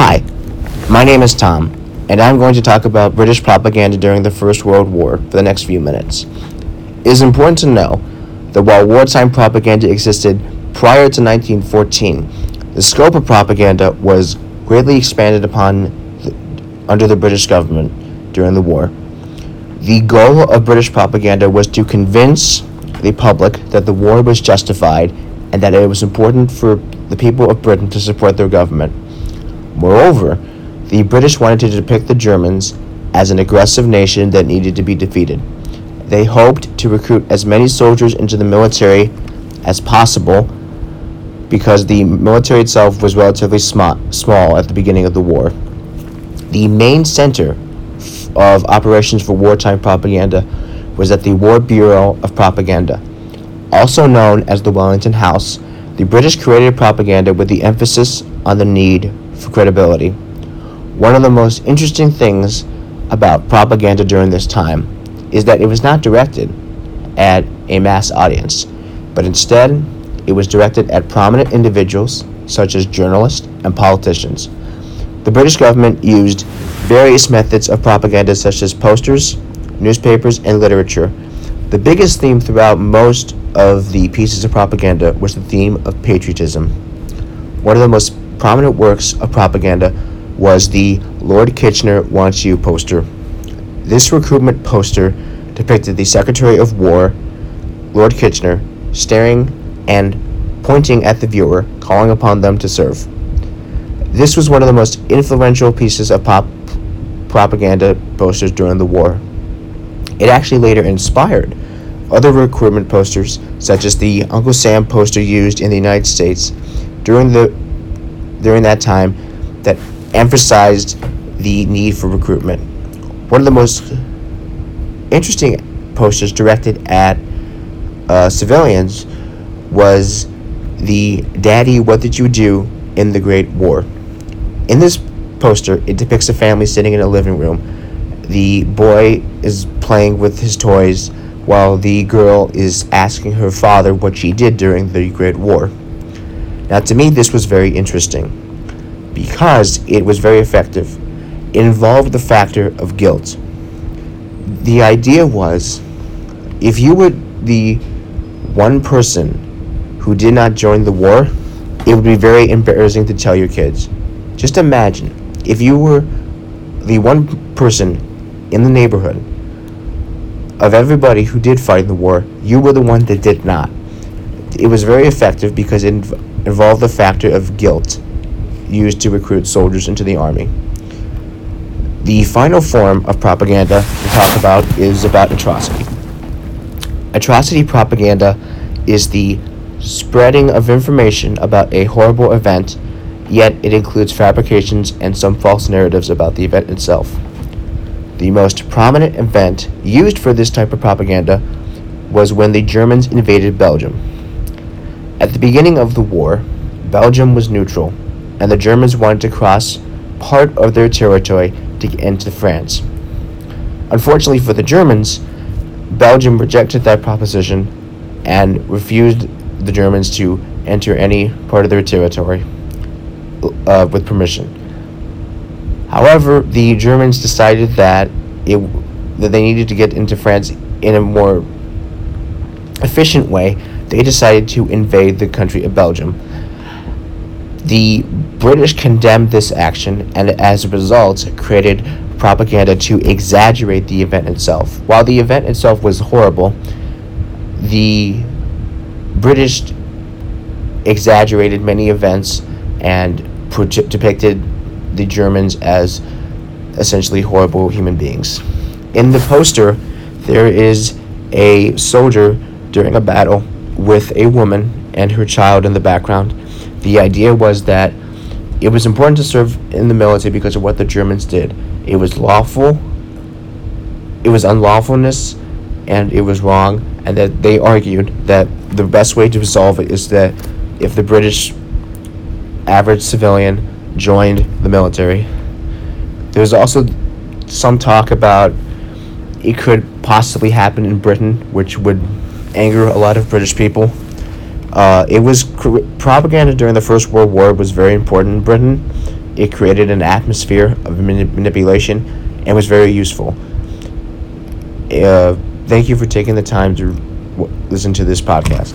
Hi, my name is Tom, and I'm going to talk about British propaganda during the First World War for the next few minutes. It is important to know that while wartime propaganda existed prior to 1914, the scope of propaganda was greatly expanded upon the, under the British government during the war. The goal of British propaganda was to convince the public that the war was justified and that it was important for the people of Britain to support their government. Moreover, the British wanted to depict the Germans as an aggressive nation that needed to be defeated. They hoped to recruit as many soldiers into the military as possible because the military itself was relatively sm- small at the beginning of the war. The main center of operations for wartime propaganda was at the War Bureau of Propaganda. Also known as the Wellington House, the British created propaganda with the emphasis on the need for credibility. One of the most interesting things about propaganda during this time is that it was not directed at a mass audience, but instead it was directed at prominent individuals such as journalists and politicians. The British government used various methods of propaganda such as posters, newspapers, and literature. The biggest theme throughout most of the pieces of propaganda was the theme of patriotism. One of the most prominent works of propaganda was the Lord Kitchener Wants You poster. This recruitment poster depicted the Secretary of War, Lord Kitchener, staring and pointing at the viewer, calling upon them to serve. This was one of the most influential pieces of pop propaganda posters during the war. It actually later inspired other recruitment posters, such as the Uncle Sam poster used in the United States during the during that time that emphasized the need for recruitment. One of the most interesting posters directed at uh, civilians was the Daddy, What Did You Do in the Great War? In this poster, it depicts a family sitting in a living room. The boy is playing with his toys while the girl is asking her father what she did during the Great War. Now, to me, this was very interesting because it was very effective. It involved the factor of guilt. The idea was if you were the one person who did not join the war, it would be very embarrassing to tell your kids. Just imagine if you were the one person in the neighborhood of everybody who did fight in the war, you were the one that did not. It was very effective because it involved the factor of guilt used to recruit soldiers into the army. The final form of propaganda we talk about is about atrocity. Atrocity propaganda is the spreading of information about a horrible event, yet it includes fabrications and some false narratives about the event itself. The most prominent event used for this type of propaganda was when the Germans invaded Belgium. The beginning of the war, Belgium was neutral, and the Germans wanted to cross part of their territory to get into France. Unfortunately for the Germans, Belgium rejected that proposition and refused the Germans to enter any part of their territory uh, with permission. However, the Germans decided that it that they needed to get into France in a more efficient way. They decided to invade the country of Belgium. The British condemned this action and, as a result, created propaganda to exaggerate the event itself. While the event itself was horrible, the British exaggerated many events and depicted the Germans as essentially horrible human beings. In the poster, there is a soldier during a battle with a woman and her child in the background. The idea was that it was important to serve in the military because of what the Germans did. It was lawful, it was unlawfulness, and it was wrong, and that they argued that the best way to resolve it is that if the British average civilian joined the military. There was also some talk about it could possibly happen in Britain, which would anger a lot of British people. Uh, it was propaganda during the First World War was very important in Britain. it created an atmosphere of manipulation and was very useful. Uh, thank you for taking the time to listen to this podcast.